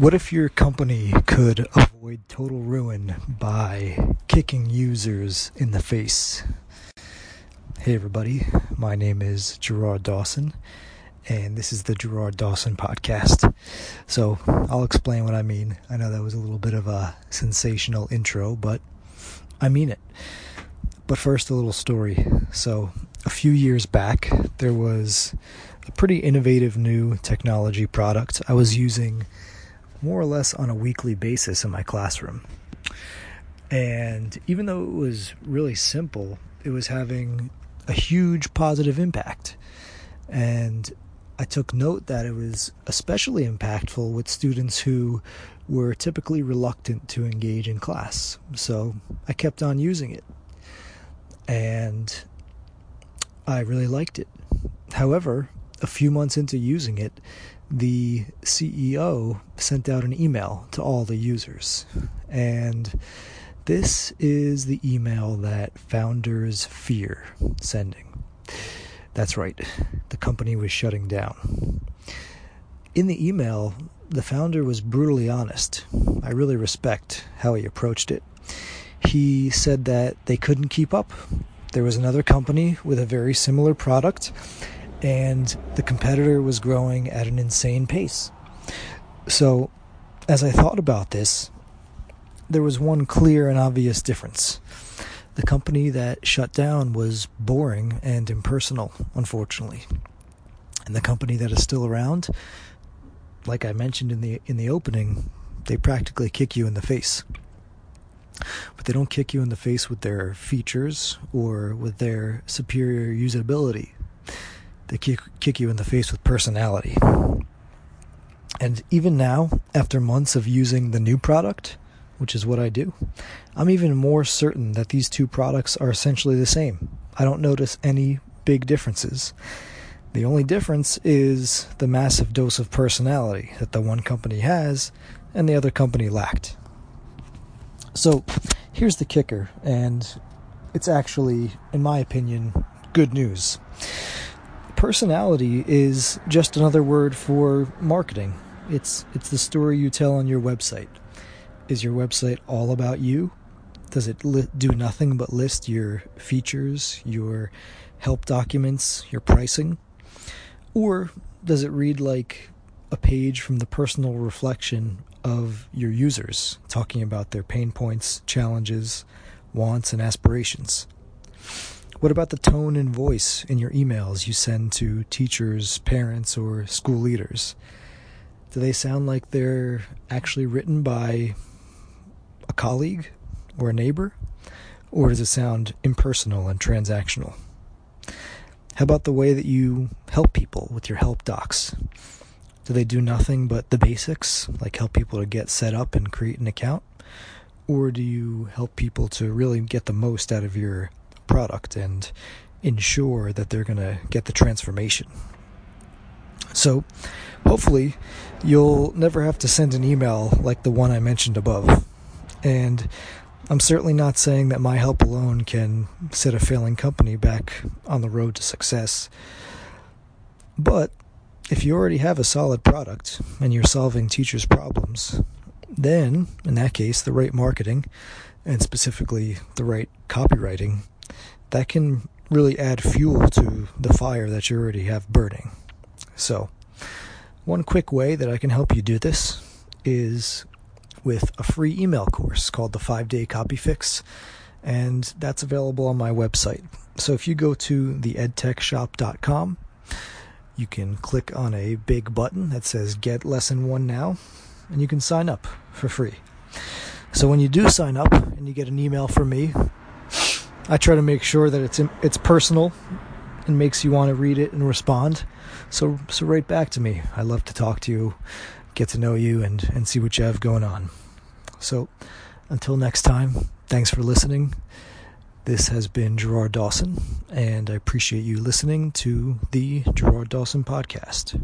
What if your company could avoid total ruin by kicking users in the face? Hey, everybody. My name is Gerard Dawson, and this is the Gerard Dawson Podcast. So, I'll explain what I mean. I know that was a little bit of a sensational intro, but I mean it. But first, a little story. So, a few years back, there was a pretty innovative new technology product I was using more or less on a weekly basis in my classroom. And even though it was really simple, it was having a huge positive impact. And I took note that it was especially impactful with students who were typically reluctant to engage in class. So I kept on using it. And I really liked it. However, a few months into using it, the CEO sent out an email to all the users. And this is the email that founders fear sending. That's right, the company was shutting down. In the email, the founder was brutally honest. I really respect how he approached it. He said that they couldn't keep up. There was another company with a very similar product and the competitor was growing at an insane pace. So, as I thought about this, there was one clear and obvious difference. The company that shut down was boring and impersonal, unfortunately. And the company that is still around, like I mentioned in the in the opening, they practically kick you in the face. But they don't kick you in the face with their features or with their superior usability they kick, kick you in the face with personality. And even now, after months of using the new product, which is what I do, I'm even more certain that these two products are essentially the same. I don't notice any big differences. The only difference is the massive dose of personality that the one company has and the other company lacked. So here's the kicker, and it's actually, in my opinion, good news personality is just another word for marketing. It's it's the story you tell on your website. Is your website all about you? Does it li- do nothing but list your features, your help documents, your pricing? Or does it read like a page from the personal reflection of your users, talking about their pain points, challenges, wants, and aspirations? What about the tone and voice in your emails you send to teachers, parents, or school leaders? Do they sound like they're actually written by a colleague or a neighbor? Or does it sound impersonal and transactional? How about the way that you help people with your help docs? Do they do nothing but the basics, like help people to get set up and create an account? Or do you help people to really get the most out of your product and ensure that they're going to get the transformation. So, hopefully, you'll never have to send an email like the one I mentioned above. And I'm certainly not saying that my help alone can set a failing company back on the road to success. But if you already have a solid product and you're solving teachers' problems, then, in that case, the right marketing and specifically the right copywriting that can really add fuel to the fire that you already have burning. So, one quick way that I can help you do this is with a free email course called the 5 Day Copy Fix, and that's available on my website. So, if you go to theedtechshop.com, you can click on a big button that says Get Lesson 1 Now, and you can sign up for free. So, when you do sign up and you get an email from me I try to make sure that it's it's personal and makes you want to read it and respond. So so write back to me. I love to talk to you, get to know you, and and see what you have going on. So until next time, thanks for listening. This has been Gerard Dawson, and I appreciate you listening to the Gerard Dawson podcast.